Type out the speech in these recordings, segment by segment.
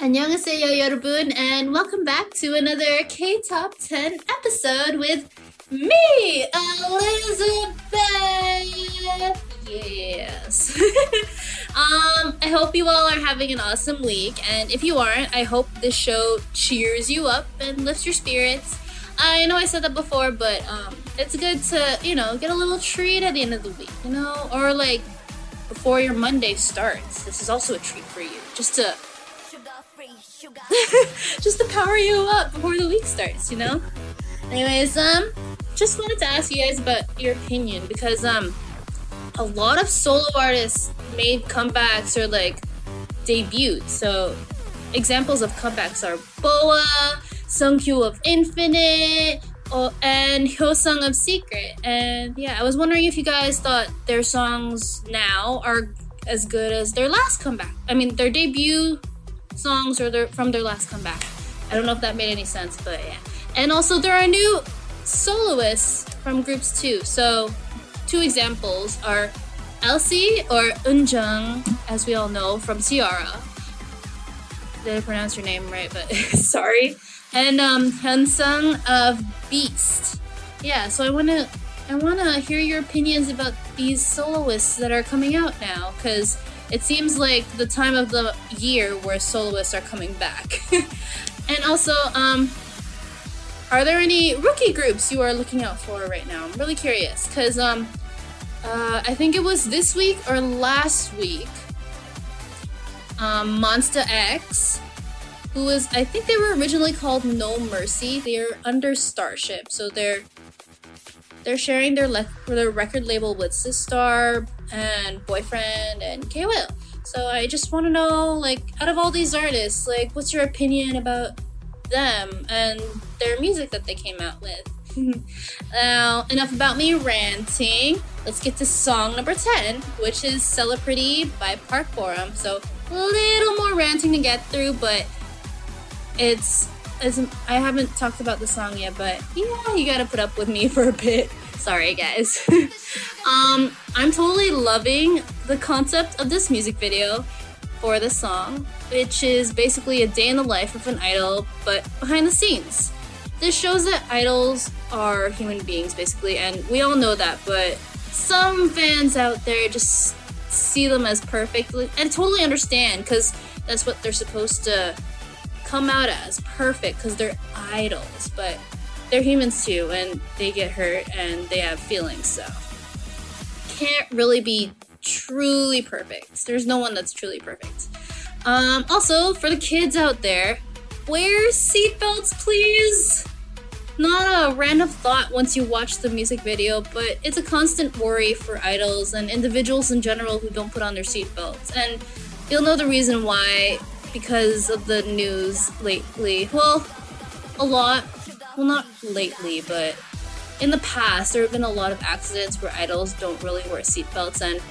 Annyeonghaseyo 여러분 and welcome back to another K-Top 10 episode with me, Elizabeth. Yes. um, I hope you all are having an awesome week and if you aren't, I hope this show cheers you up and lifts your spirits. I know I said that before, but um, it's good to, you know, get a little treat at the end of the week, you know, or like before your Monday starts. This is also a treat for you, just to just to power you up before the week starts, you know? Anyways, um, just wanted to ask you guys about your opinion because um a lot of solo artists made comebacks or like debuted. So examples of comebacks are Boa, Sungkyu of Infinite, oh, and Hyosung of Secret. And yeah, I was wondering if you guys thought their songs now are as good as their last comeback. I mean, their debut songs or their from their last comeback. I don't know if that made any sense, but yeah. And also there are new soloists from groups too. So two examples are Elsie or Eunjung, as we all know from T-ara. Did I pronounce your name right? But sorry. And um, Hyunsung of Beast. Yeah, so I wanna I wanna hear your opinions about these soloists that are coming out now, because it seems like the time of the year where soloists are coming back. and also, um, are there any rookie groups you are looking out for right now? I'm really curious because um, uh, I think it was this week or last week. Um, Monsta X, who was I think they were originally called No Mercy. They're under Starship, so they're they're sharing their le- their record label with Sistar and Boyfriend and K Will. So I just want to know, like, out of all these artists, like, what's your opinion about them and their music that they came out with? now, enough about me ranting. Let's get to song number 10, which is Celepretty by Park Boram. So, a little more ranting to get through, but it's as I haven't talked about the song yet, but yeah, you gotta put up with me for a bit. Sorry, guys. um, I'm totally loving the concept of this music video for the song, which is basically a day in the life of an idol, but behind the scenes. This shows that idols are human beings, basically, and we all know that, but some fans out there just see them as perfect, and totally understand because that's what they're supposed to come out as perfect because they're idols, but they're humans too, and they get hurt and they have feelings, so can't really be truly perfect. There's no one that's truly perfect. Um, also, for the kids out there, wear seatbelts, please. Not a random thought once you watch the music video, but it's a constant worry for idols and individuals in general who don't put on their seatbelts. And you'll know the reason why because of the news lately. Well, a lot. Well, not lately, but in the past, there have been a lot of accidents where idols don't really wear seatbelts, and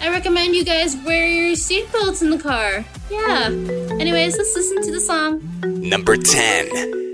I recommend you guys wear your seatbelts in the car. Yeah. Anyways, let's listen to the song. Number 10.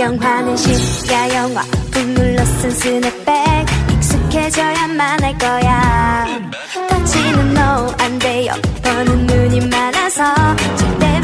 영화는 시야 영화. 불물러 쓴 스냅백. 익숙해져야만 할 거야. 터치는 no 안 돼요. 버는 눈이 많아서. 절대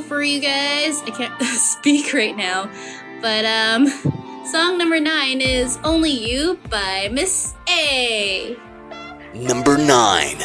for you guys. I can't speak right now, but um, song number nine is Only You by Miss A. Number nine.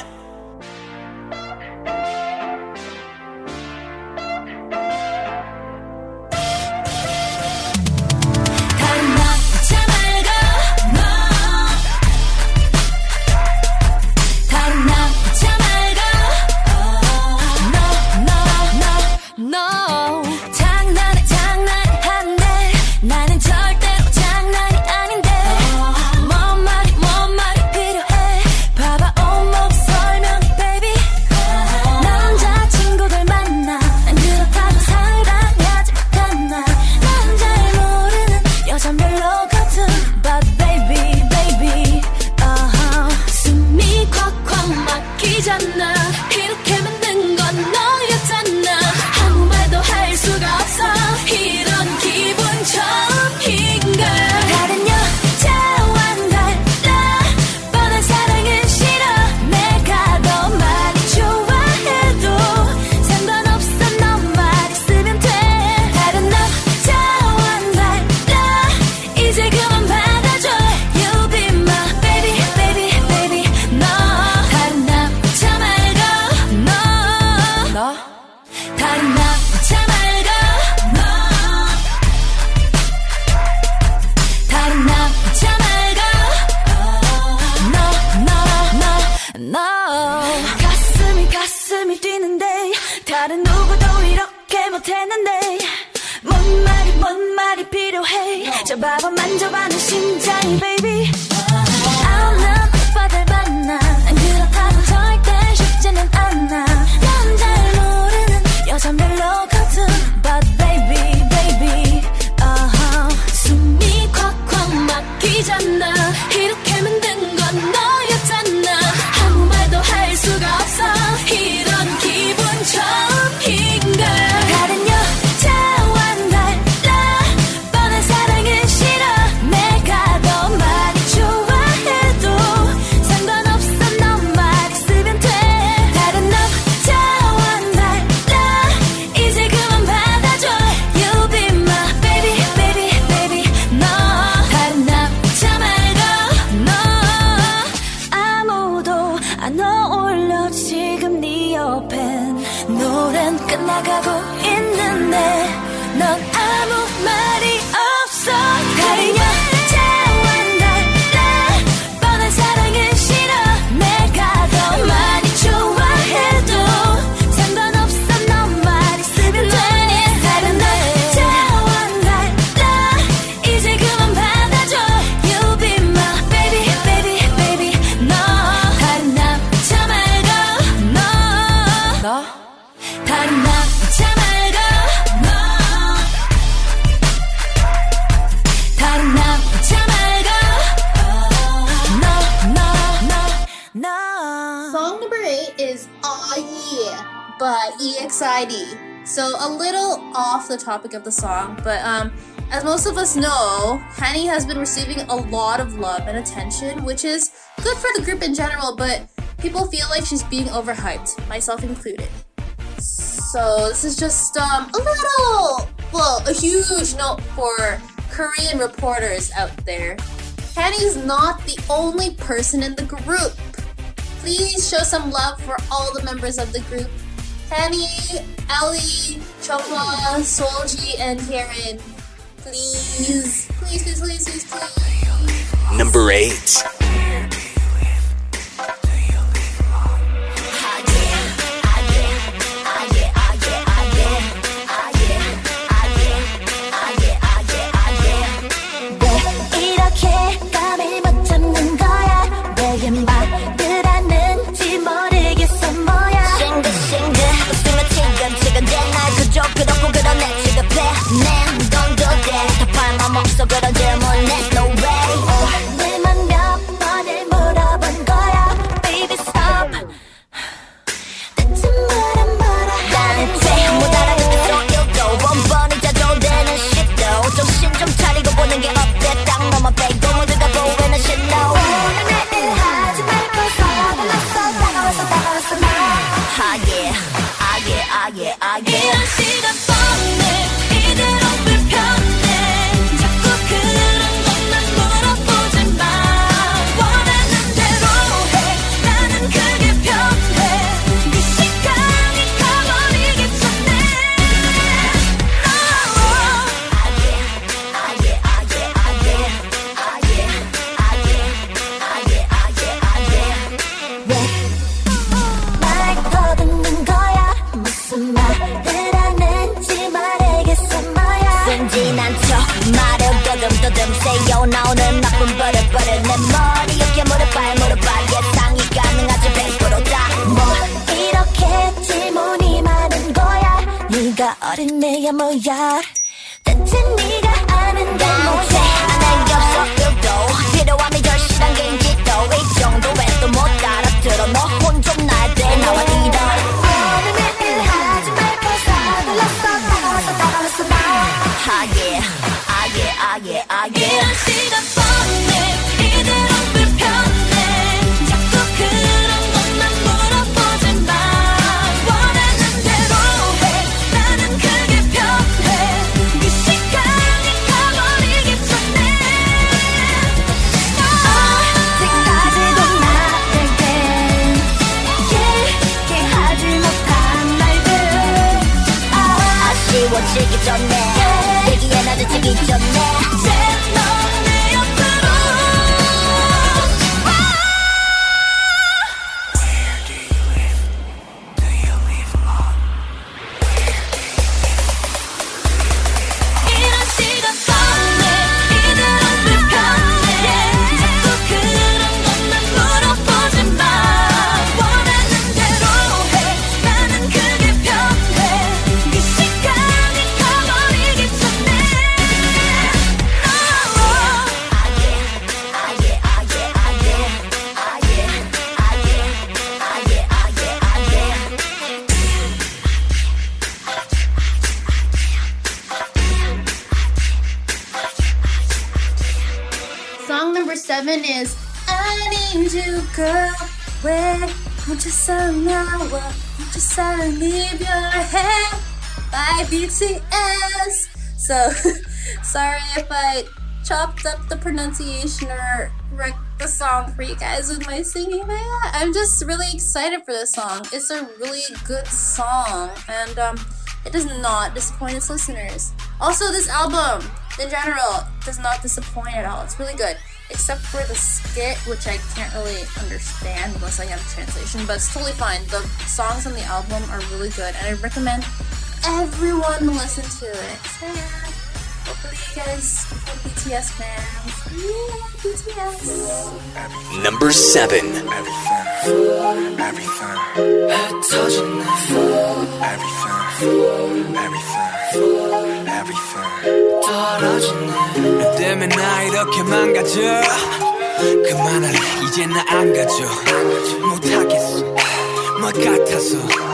So a little off the topic of the song, but um, as most of us know, Hani has been receiving a lot of love and attention, which is good for the group in general, but people feel like she's being overhyped, myself included. So this is just um, a little, well, a huge note for Korean reporters out there. Hani's not the only person in the group. Please show some love for all the members of the group Penny, Ellie, Chopla, Solji, and Karen. Please, please, please, please, please, please. Number eight. brother, they're more less. No 아 yeah 아 yeah 아 yeah 아 yeah 이런 시간 뻔해. 이대로 불편해. 자꾸 그런 것만 물어보지 마 원하는 대로 해. 나는 그게 편해. 그 시간이 가버리기 전에. 아직까지도 나에게 얘기하지 못한 말들. 아, 아쉬워지기 전에 to get your man. By BTS So sorry if I chopped up the pronunciation or wrecked the song for you guys with my singing but yeah I'm just really excited for this song it's a really good song and um it does not disappoint its listeners also this album in general does not disappoint at all. It's really good. Except for the skit, which I can't really understand unless I have a translation, but it's totally fine. The songs on the album are really good, and I recommend everyone listen to it. So yeah, hopefully you guys are BTS fans. Yeah, BTS. Number 7. Everything, everything, 터진 everything, everything, everything. 떨어지네 너 때문에 나 이렇게 망가져 그만할래 이제 나 안 가져 못하겠어 뭐 같아서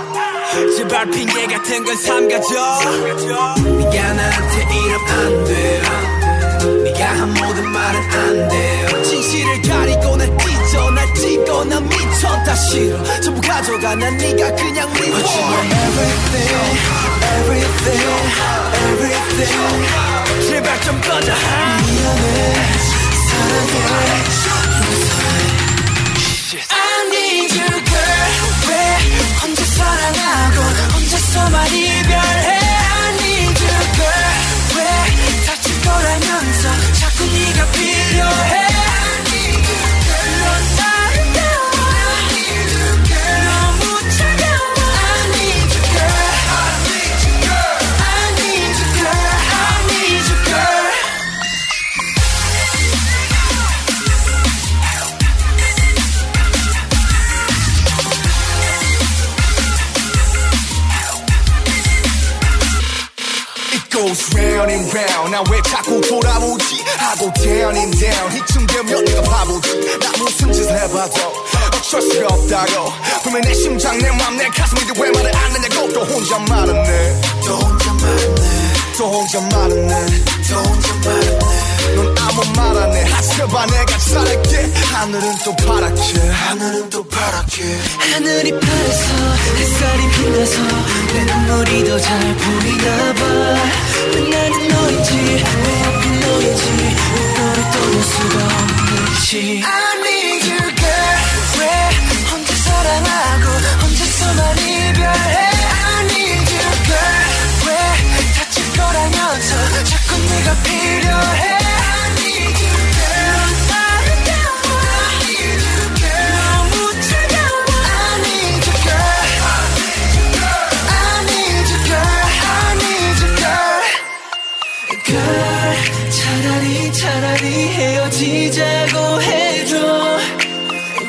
제발 핑계 같은 건 삼가져 네가 나한테 이러면 안돼 네가 한 모든 말은 안돼 진실을 가리고 날 찢어 날 찢고 난 미쳐. 다 싫어 전부 가져가 난 네가 그냥 미워 But you are everything everything everything. 제발 좀 꺼져. 미안해 사랑해. I 사랑하고 혼자서만 이별해. I need you girl. 왜 다칠 거라면서 하고 down and down. 이쯤 되면 내가 바보지. 나 무슨 짓을 해봐도 어쩔 수가 없다고. 분명 내 심장, 내 맘, 내 가슴인데 왜 말을 안 하냐고. 또 혼자 말았네. 또 혼자 말았네 또 혼자 말았네. 또 혼자 말았네 넌 아무 말 안 해. 하지마 내가 잘할게. 하늘은 또 파랗게. 하늘은 또 파랗게 하늘이 파래서 햇살이 빛나서 내 눈물이 더 잘 보이나 봐 왜 나는 너인지 왜 너를 떠날 수가 없는지 I need you girl 왜 혼자 사랑하고 혼자서만 이별해 I need you girl 왜 다칠 거라면서 자꾸 네가 필요해 지자고 해줘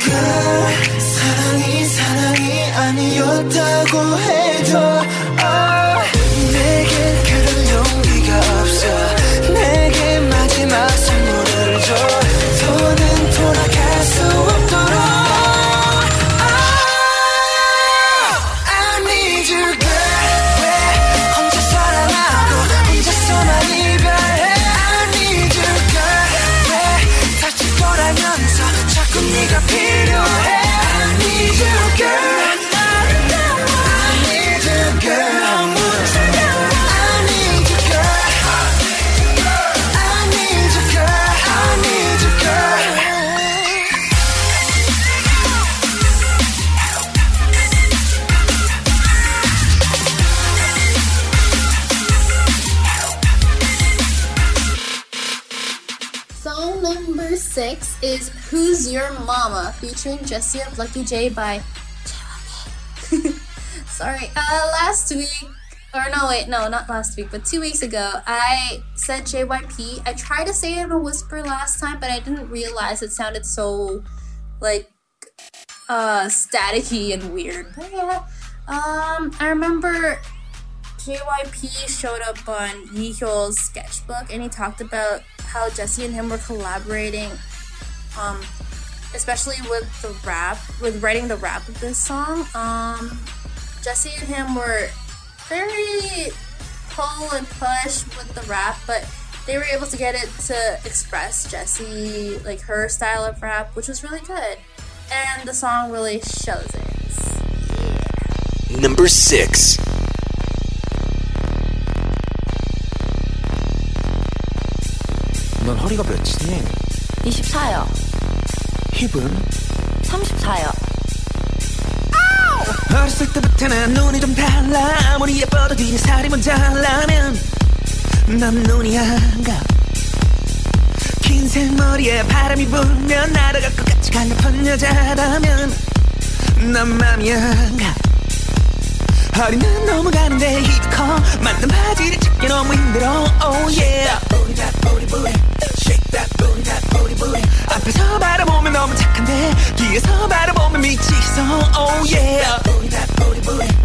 그 사랑이 사랑이 아니었다고 해 featuring Jessi of Lucky J by Sorry, uh, last week, or no, wait, no, not last week, but two weeks ago, I said JYP. I tried to say it in a whisper last time, but I didn't realize it sounded so, like, uh, staticky and weird. But yeah, um, I remember JYP showed up on Yoo Hee-yeol's sketchbook and he talked about how Jessi and him were collaborating, um, especially with the rap, with writing the rap of this song. Um, Jessi and him were very pull and push with the rap, but they were able to get it to express Jessi, like her style of rap, which was really good. And the song really shows it. Number six. 넌 허리가 24요. 힙은? 34요. 어렸을 때부터 난 눈이 좀 달라 아무리 예뻐도 뒤에 살이 모자라면 넌 눈이 안가 긴 생머리에 바람이 불면 날아갈 것 같이 갈라픈 여자라면 넌 맘이 안가 허리는 넘어가는데 힙이 커 맞는 바지를 찾기 너무 힘들어 oh yeah Shake that booty, that booty, booty. 앞에서 바라보면 너무 착한데 뒤에서 바라보면 미치겠어 oh yeah Shake that booty, that booty, booty.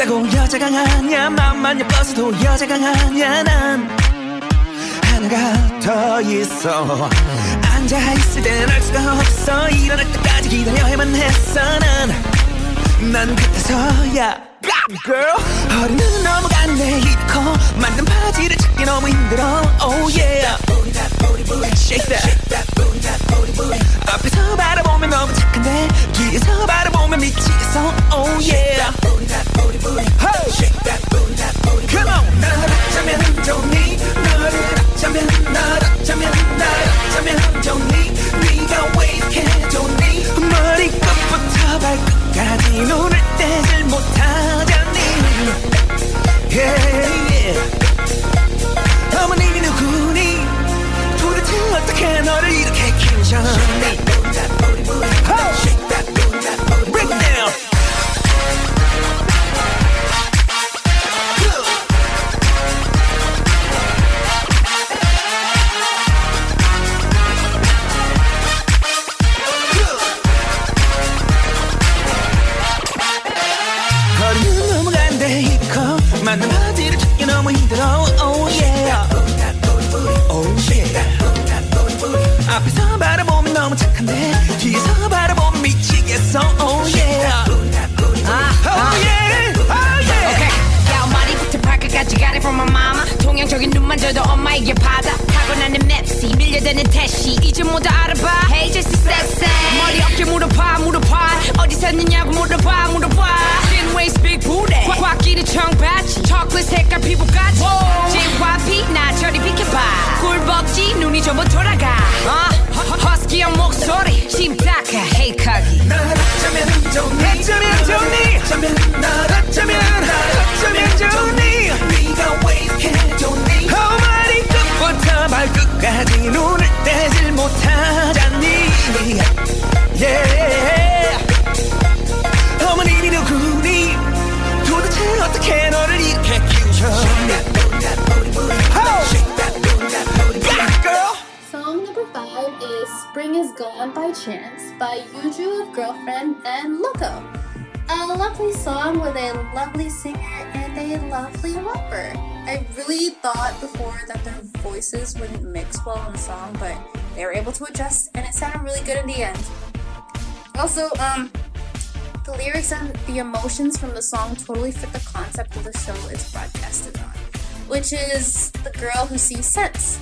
예쁘다고 여자가 아냐 맘만 예뻐서도 여자가 아냐 난 하나가 더 있어. 앉아있을 땐알 수가 없어. 일어날 때까지 기다려야만 했어. 난난 그때서야. Girl? 허리는 넘어가는데 이커 만든 바지를 찾기 너무 힘들어. Oh yeah Shake that. 앞에서 바라보면 너무 착한데 뒤에서 바라보면 미치겠어. Oh yeah. Hey. Come on. 날 어쩌면 좋니 너를 어쩌면 날 어쩌면 날 어쩌면 좋니 네가 왜 이렇게 좋니? 머리끝부터 발끝까지 눈을 떼질 못하잖니. Yeah, yeah. 어머님이 누구니 어떻게 너를 이렇게 키우셨 동양적인 눈만 줘도 엄마에게 받아. 타고나는 맵시 밀려드는 태시. 이제 모두 알아봐. Hey just sexy 머리 어깨 물어봐 물어봐. 어디 샀느냐고 물어봐 물어봐. Thin waist big booty. 꽉끼는 청바지. 초콜릿 색깔 피부까지. JYP 나 저리 비켜봐. 꿀벅지 눈이 전부 돌아가. 어? 허스키한 목소리. 헤이카기 어쩌면 좋니? 어쩌면 좋니? 날 어쩌면 어쩌면 좋니? 네가 왜 이렇게 좋니 끝부터 발끝까지 눈을 떼질 못하잖니 yeah. 어머니 니 누구니 도대체 어떻게 너를 이렇게 키우셨니 Back girl Song number five is Spring is Gone by Chance by Yuju of Girlfriend and Loco. A lovely song with a lovely singer and a lovely rapper. I really thought before that their voices wouldn't mix well in the song, but they were able to adjust and it sounded really good in the end. Also, um, the lyrics and the emotions from the song totally fit the concept of the show it's broadcasted on, which is the girl who sees sense.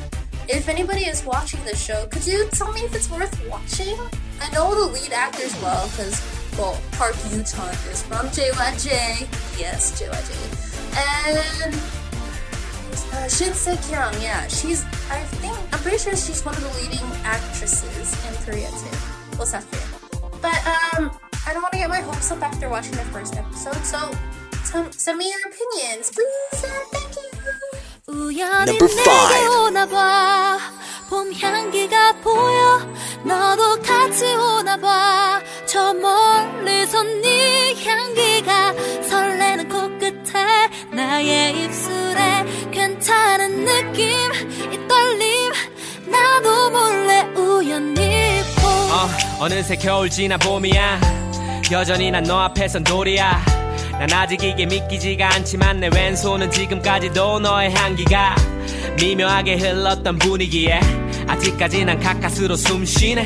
If anybody is watching this show, could you tell me if it's worth watching? I know the lead actors well because, Park Yoochun is from JYJ. Yes, JYJ. And uh, Shin Se-kyung, yeah, she's, I think, I'm pretty sure she's one of the leading actresses in Korea too. Well, South Korea. But, um, I don't want to get my hopes up after watching the first episode, so some, send me your opinions, please, uh, thank you. Number five. 저 멀리서 네 향기가 설레는 코끝에 나의 입술에 괜찮은 느낌 이 떨림. 나도 몰래 우연히 봄 어, 어느새 겨울 지나 봄이야. 여전히 난 너 앞에선 돌이야. 난 아직 이게 믿기지가 않지만 내 왼손은 지금까지도 너의 향기가 미묘하게 흘렀던 분위기에 아직까지 난 가까스로 숨 쉬네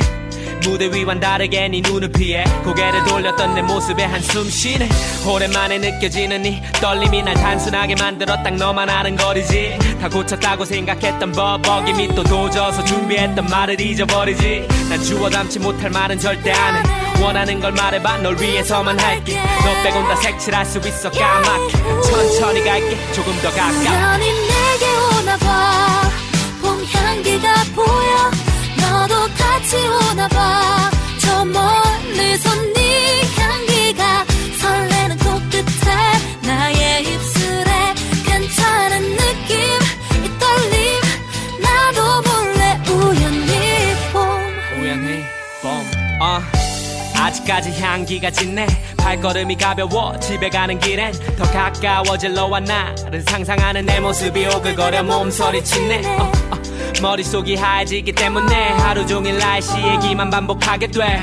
무대 위와는 다르게 네 눈을 피해 고개를 돌렸던 내 모습에 한숨 쉬네. 오랜만에 느껴지는 이 떨림이 날 단순하게 만들어 딱 너만 아는 거리지. 다 고쳤다고 생각했던 법 어김이 또 도져서 준비했던 말을 잊어버리지. 난 주워 담지 못할 말은 절대 안해. 원하는 걸 말해봐 널 위해서만 할게. 너 빼곤 다 색칠할 수 있어 까맣게. 천천히 갈게 조금 더 가까워 우연히 내게 오나봐. 봄 향기가 보여 너도 같이 오나 봐. 저 멀리서 네 향기가 설레는 코끝에 나의 입술에 괜찮은 느낌 이 떨림. 나도 몰래 우연히 봄. 우연히 봄. 어. 아직까지 향기가 짙네 발걸음이 가벼워 집에 가는 길엔 더 가까워질 너와 나를 상상하는 내 모습이 오글거려 몸서리 치네. 어, 어. 머릿속이 하얘지기 때문에 하루 종일 날씨 얘기만 반복하게 돼.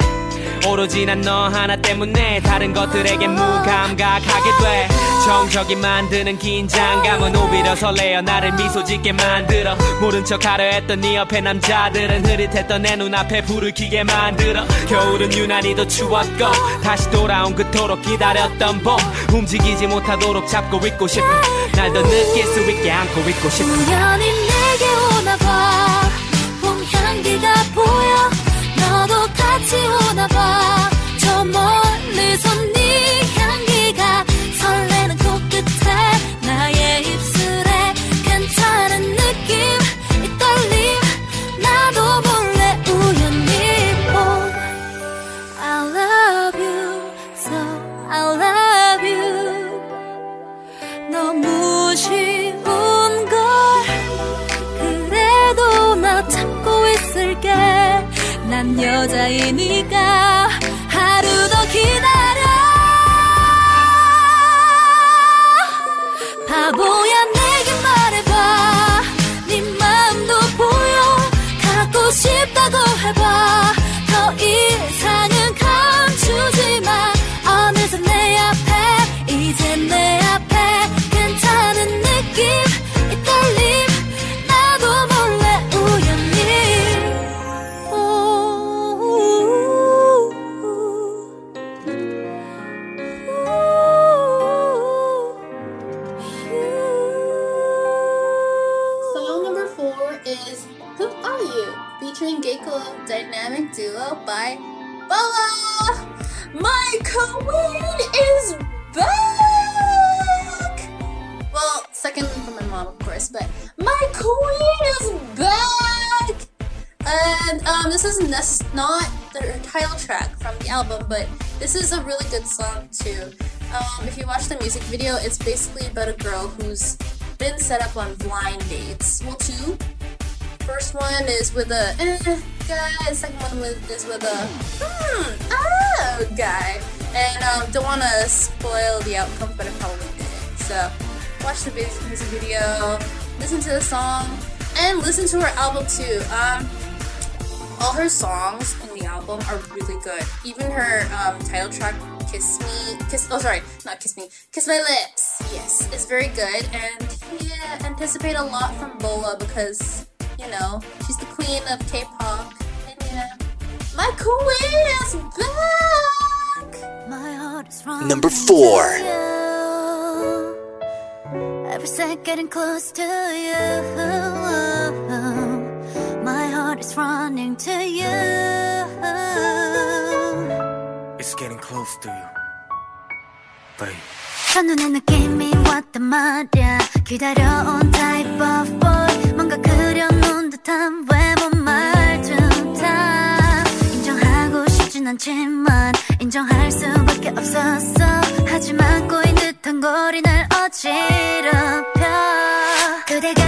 오로지 난 너 하나 때문에 다른 것들에게 무감각하게 돼. 정적이 만드는 긴장감은 오히려 설레어 나를 미소 짓게 만들어. 모른 척 하려 했던 네 옆에 남자들은 흐릿했던 내 눈앞에 불을 켜게 만들어. 겨울은 유난히 더 추웠고 다시 돌아온 그토록 기다렸던 봄. 움직이지 못하도록 잡고 있고 싶어. 날 더 느낄 수 있게 안고 있고 싶어 내게 오나봐. 봄 향기가 보여. 너도 같이 오나봐. 저 멀리 난 여자이니까 하루 더 기다려. 바보야 video, it's basically about a girl who's been set up on blind dates. Well, two. First one is with a eh, guy. Second one with, is with a hmm oh guy. And um, don't want to spoil the outcome, but I probably did. So watch the music video, listen to the song, and listen to her album too. Um, all her songs in the album are really good. Even her um, title track, "Kiss Me," kiss. Oh, sorry, not "Kiss Me," "Kiss My Lips." Yes, it's very good, and yeah, uh, anticipate a lot from BoA because you know she's the queen of K-pop, and yeah, my queen is back. My heart is running Number four. to you. Every second getting close to you. My heart is running to you. It's getting close to you babe 첫눈에 느낌이 왔단 말야. 기다려온 type of boy. 뭔가 그려놓은 듯한 외모 말투 다. 인정하고 싶진 않지만 인정할 수밖에 없었어. 하지만 꼬인 듯한 거리 날 어지럽혀. 그대가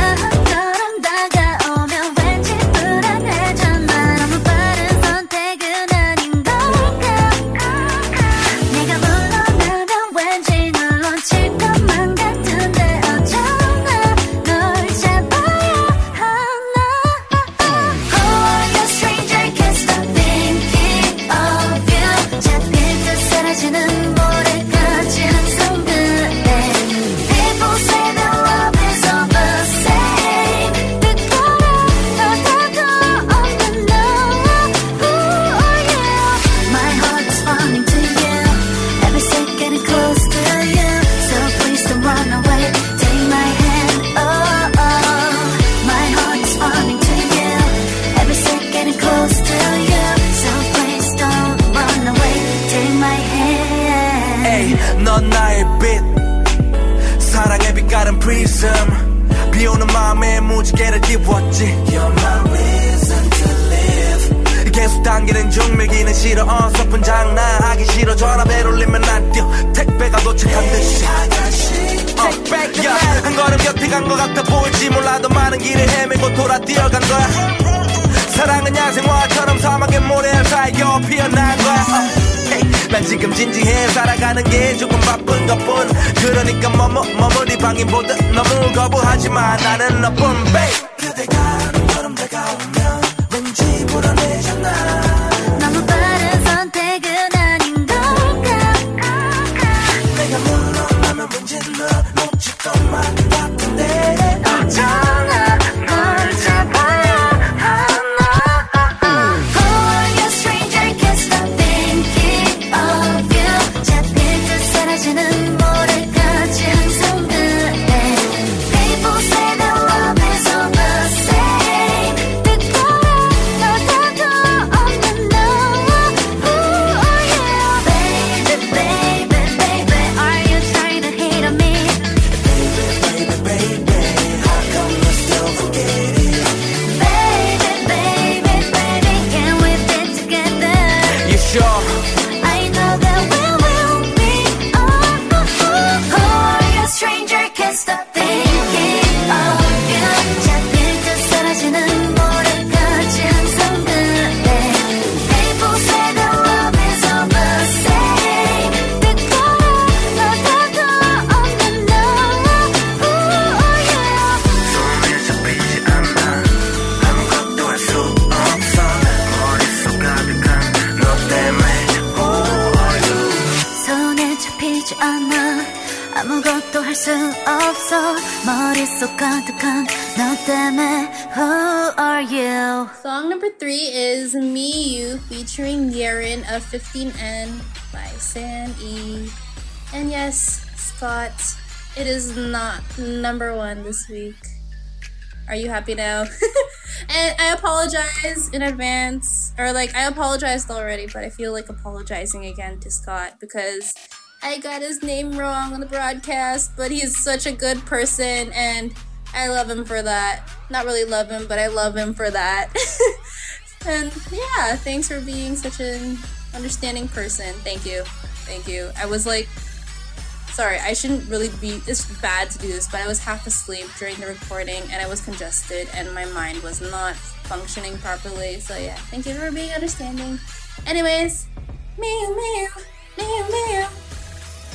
간것 같아 보일지 몰라도 많은 길을 헤매고 돌아 뛰어간 거야. 사랑은 야생화처럼 사막의 모래알 사이어 피어난 거야. 난 지금 진지해 살아가는 게 조금 바쁜 것뿐. 그러니까 머머 머무리 방임 보듯 너무 거부하지만 나는 너뿐 babe. 그대가 수 없어 머릿속 가득한 너 때문에 Who are you? Song number three is Me You featuring Yerin of 15& by San E. And yes, Scott, it is not number one this week. Are you happy now? and I apologize in advance, or like I apologized already, but I feel like apologizing again to Scott because I got his name wrong on the broadcast, but he's such a good person and I love him for that. Not really love him, but I love him for that. And yeah, thanks for being such an understanding person. Thank you. Thank you. I was like, sorry, I shouldn't really be, it's bad to do this, but I was half asleep during the recording and I was congested and my mind was not functioning properly. So yeah, thank you for being understanding. Anyways, meow meow, meow meow.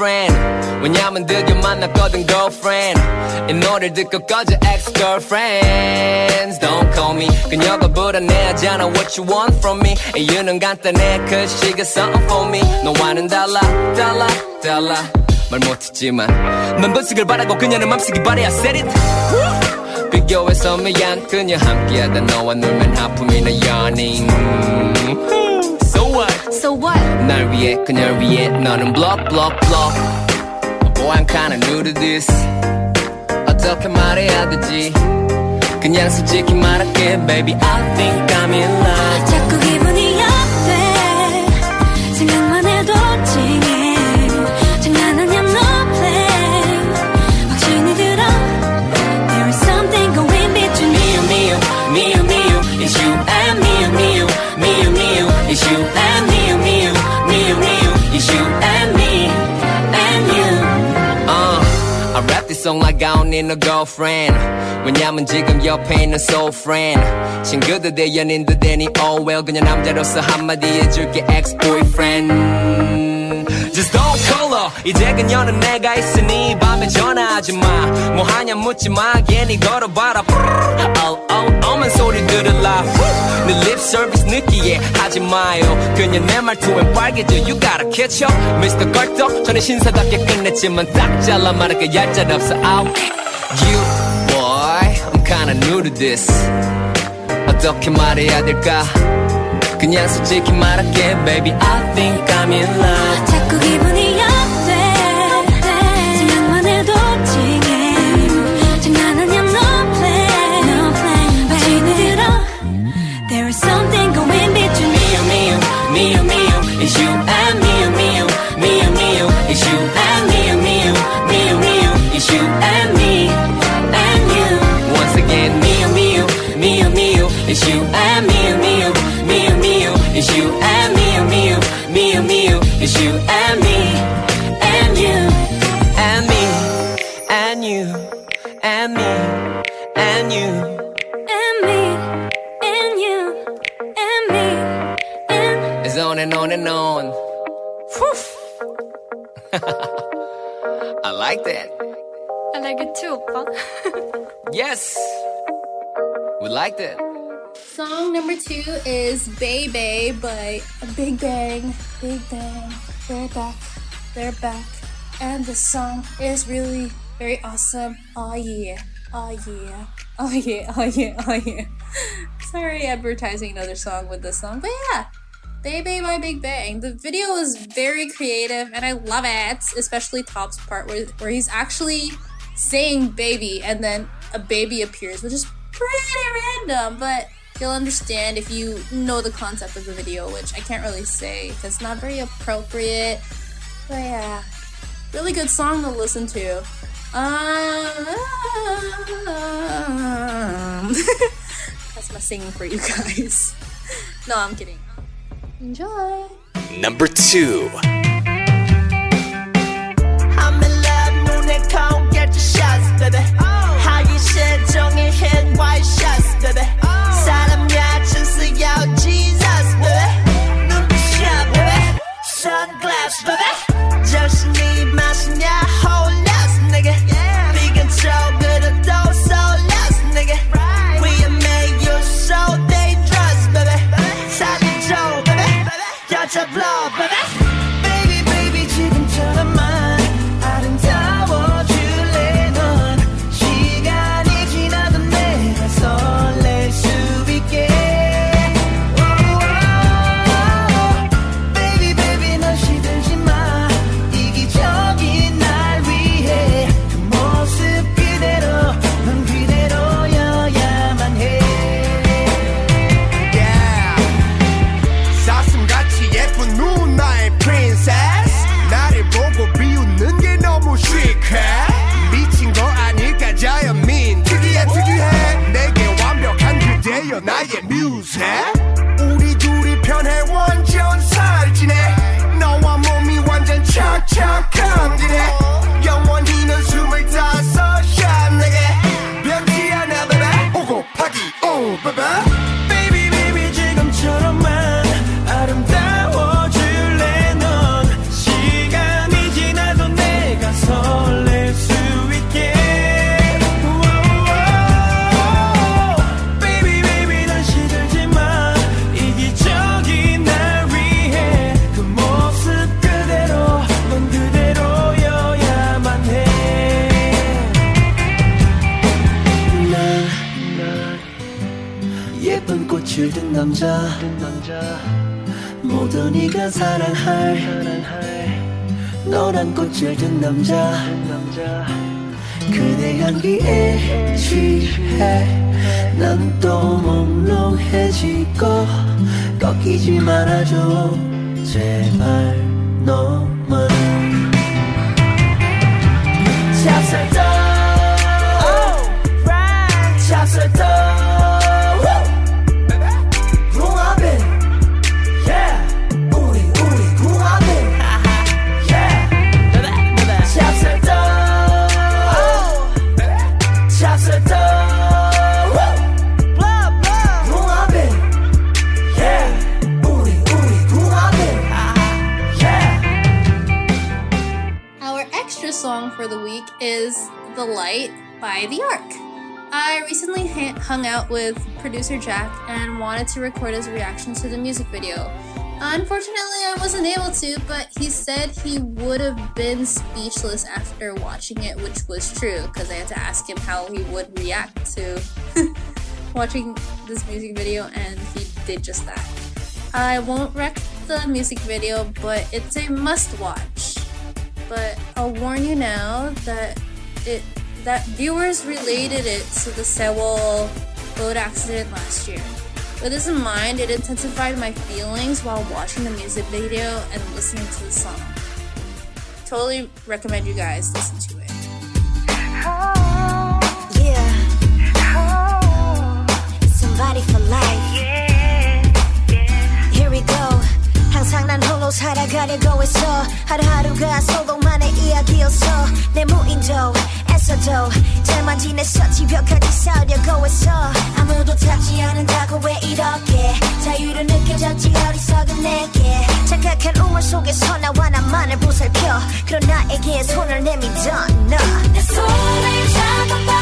girlfriend. 왜냐면 드디어 만났거든, girlfriend. 이 노래를 듣고 꺼져 ex-girlfriends. Don't call me. 그녀가 불안해하잖아, what you want from me. 이유는 간단해, cause she got something for me. 너와는 달라, 달라, 달라. 말 못했지만 넌 번식을 바라고 그녀는 맘쓰기 바래 I said it 비교해서 미안 그녀 함께하다 너와 놀면 하품이나 연인 So what So what? 날 위해 그녀를 위해 너는 block block block Boy I'm kinda new to this 어떻게 말해야 되지 그냥 솔직히 말할게 baby I think I'm in love like I don't need no girlfriend. 왜냐면 지금 옆에 있는 soul friend. 친구들 대 연인들 대니 oh well 그냥 남자로서 한마디 해줄게 ex-boyfriend. Just don't call her. 이제 그녀는 내가 있으니 밤에 전화하지 마. 뭐 하냐 묻지 마. 괜히 걸어봐라. Oh, oh, 어만 소리 들을라. 내 lip service 느끼게 하지 마요. 그녀 내 말투엔 빨개져. You gotta catch up. Mr. 걸떡. 저는 신사답게 끝냈지만 딱 잘라 말할게 얄짤 없어. Out. You boy. I'm kinda new to this. 어떻게 말해야 될까? 그냥 솔직히 말할게, baby. I think I'm in love. 자꾸 기분이 and on and on and. Whew. I like that. I like it too 오빠 Yes. We like that. Song number two is Baby by Big Bang. Big Bang. They're back. They're back. And the song is really very awesome. Oh yeah. Oh yeah. Oh yeah. Oh yeah. Oh yeah. Sorry advertising another song with this song. But yeah. Baby by Big Bang. The video is very creative and I love it. Especially Top's part where, where he's actually saying baby and then a baby appears, which is pretty random, but you'll understand if you know the concept of the video, which I can't really say because it's not very appropriate. But yeah, really good song to listen to. Um, that's my singing for you guys. no, I'm kidding. Enjoy. Number two. shots, baby. Oh. How you shit, don't hit, white shots, baby. The Ark. I recently ha- hung out with producer Jack and wanted to record his reaction to the music video. Unfortunately, I wasn't able to, but he said he would have been speechless after watching it, which was true because I had to ask him how he would react to watching this music video, and he did just that. I won't wreck the music video, but it's a must watch but I'll warn you now that it that viewers related it to the Sewol boat accident last year. With this in mind, it intensified my feelings while watching the music video and listening to the song. Totally recommend you guys listen to it. Yeah. Somebody for life. Here 항상 난 홀로 살아가려고 했어. 하루하루가 소동만의 이야기였어. 내 무인도 애써도 잘만 지냈어. 집벽까지 쌓으려고 했어. 아무도 찾지 않는다고 왜 이렇게 자유를 느껴졌지 어리석은 내게. 착각한 우물 속에서 나와 나만을 보살펴. 그런 나에게 손을 내밀던 너. 내 손을 잡아봐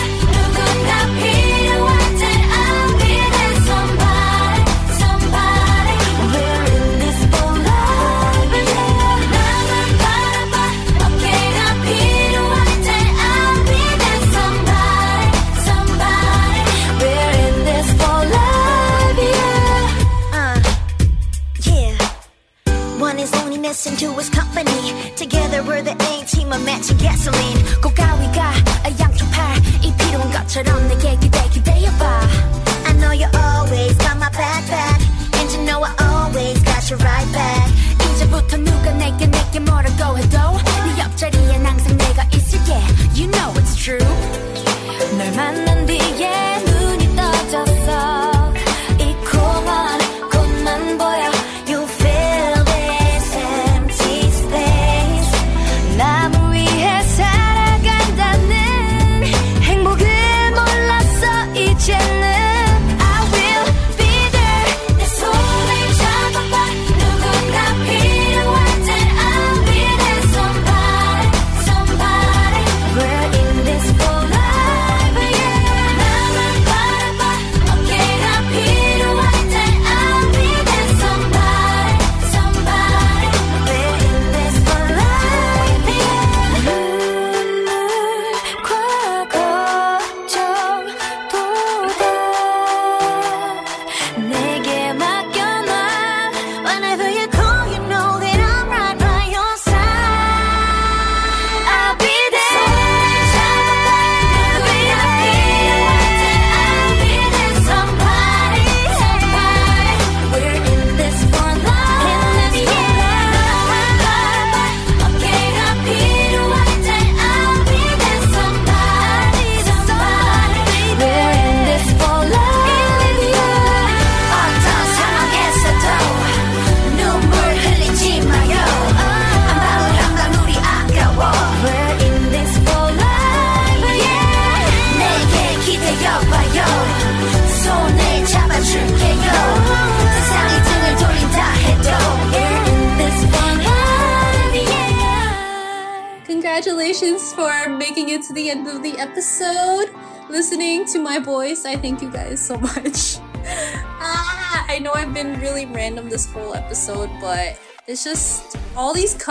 is loneliness and two is company. Together we're the A team of matching gasoline. 고가위가 양쪽 팔이 필요한 것처럼 내게 기대 기대어봐. I know you always got my back back. And you know I always got you right back. 이제부터 누가 내게 내게 뭐라고 해도 네 옆자리엔 항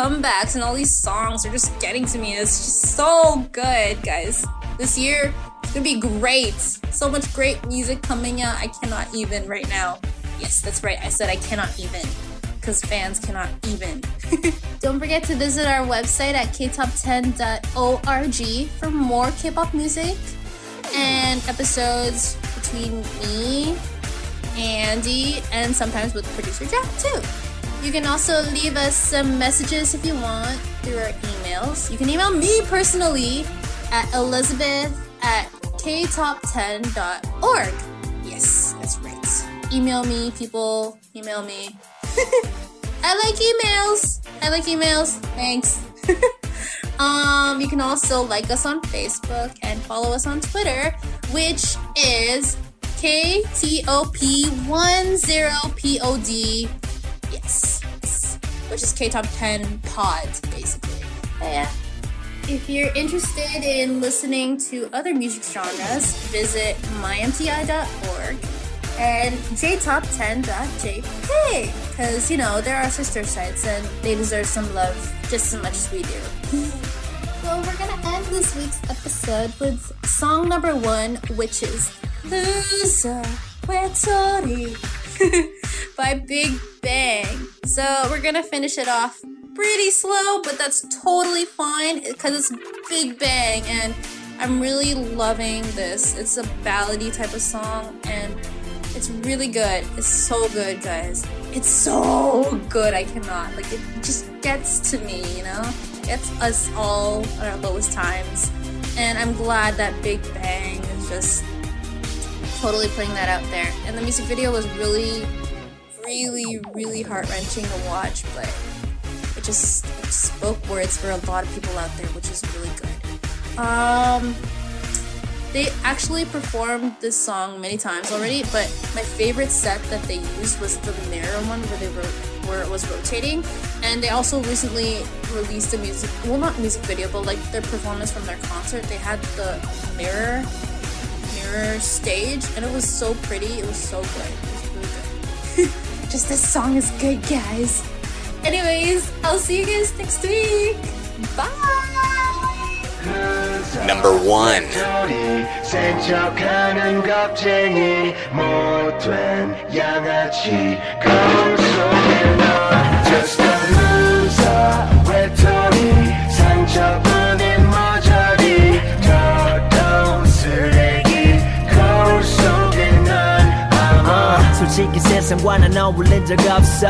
comebacks and all these songs are just getting to me. It's just so good, guys. This year, it's gonna be great. So much great music coming out. I cannot even right now. Yes, that's right. I said I cannot even because fans cannot even. Don't forget to visit our website at ktop10.org for more K-pop music and episodes between me, Andy, and sometimes with producer Jack too. You can also leave us some messages if you want through our emails. You can email me personally at elizabeth at ktop10.org. Yes, that's right. Email me, people. Email me. I like emails. I like emails. Thanks. um, you can also like us on Facebook and follow us on Twitter, which is KTOP10POD. Which is K Top 10 Pods, basically. But yeah. If you're interested in listening to other music genres, visit mymti.org and jtop10.jp because you know they're our sister sites and they deserve some love just as much as we do. so we're gonna end this week's episode with song number one, which is "Loser Wetori" by Big Bang. So we're gonna finish it off pretty slow, but that's totally fine because it's Big Bang and I'm really loving this. It's a ballady type of song and it's really good. It's so good, guys. It's so good. I cannot. Like, it just gets to me, you know? Gets us all at our lowest times. And I'm glad that Big Bang is just totally putting that out there. And the music video was really, really, really heart wrenching to watch, but it just it spoke words for a lot of people out there, which is really good. Um, they actually performed this song many times already, but my favorite set that they used was the mirror one where they were where it was rotating. And they also recently released a music well not music video, but like their performance from their concert. They had the mirror mirror stage and it was so pretty, it was so good. It was really good. Just this song is good, guys. Anyways, I'll see you guys next week. Bye! Number one. 세상과는 어울린 적 없어.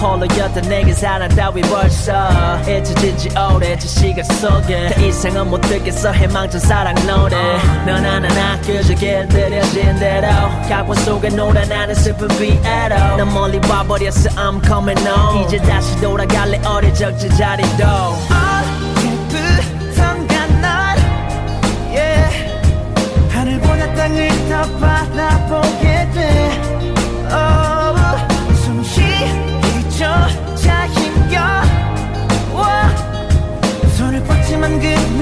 홀로였던 내게 사랑 따위 벌써. 잊혀진 지 오래 저 시간 속에. 더 이상은 못 듣겠어. 해망전 사랑 노래. 넌 하나나 그저 길들여진 대로. 각본 속에 놀아 나는 슬픈 비애로. 난 멀리 와버렸어. I'm coming home. 이제 다시 돌아갈래. 어릴 적 제자리도. 날. Yeah. 하늘보다 땅을 더 바라보게 돼 Good.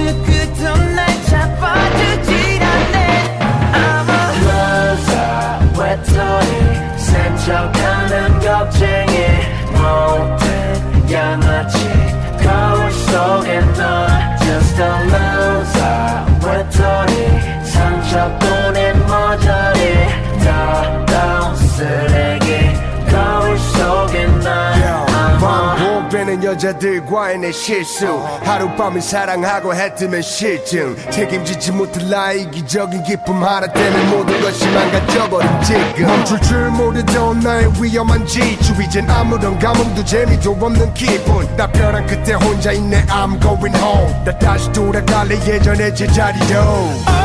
여자들과의 내 실수. 하룻밤을 사랑하고 해뜨면 실증. 책임지지 못할 나의 이기적인 기쁨 하나 때문에 모든 것이 망가져버린 지금. 멈출 줄 모르던 나의 위험한 지주. 이젠 아무런 감흥도 재미도 없는 기분. 나 변한 그때 혼자 있네. I'm going home. 나 다시 돌아갈래. 예전의 제자리로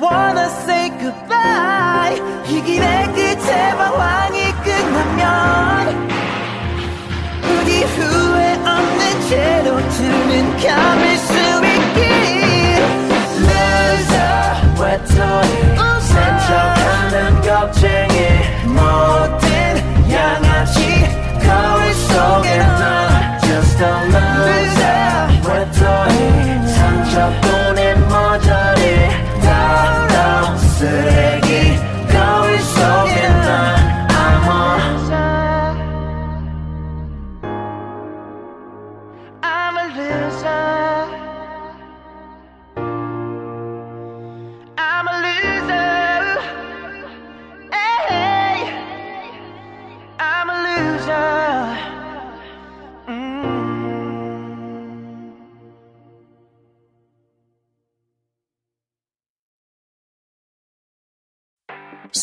wanna say goodbye 이 길의 끝에 방황이 끝나면 우리 후회 없는 채로 드는 감을 수 있길 Loser 외톨이 센척하는 겁쟁이 모든 양아치 거울 속에 난 Just a 보낸 머저리 다 넣었으래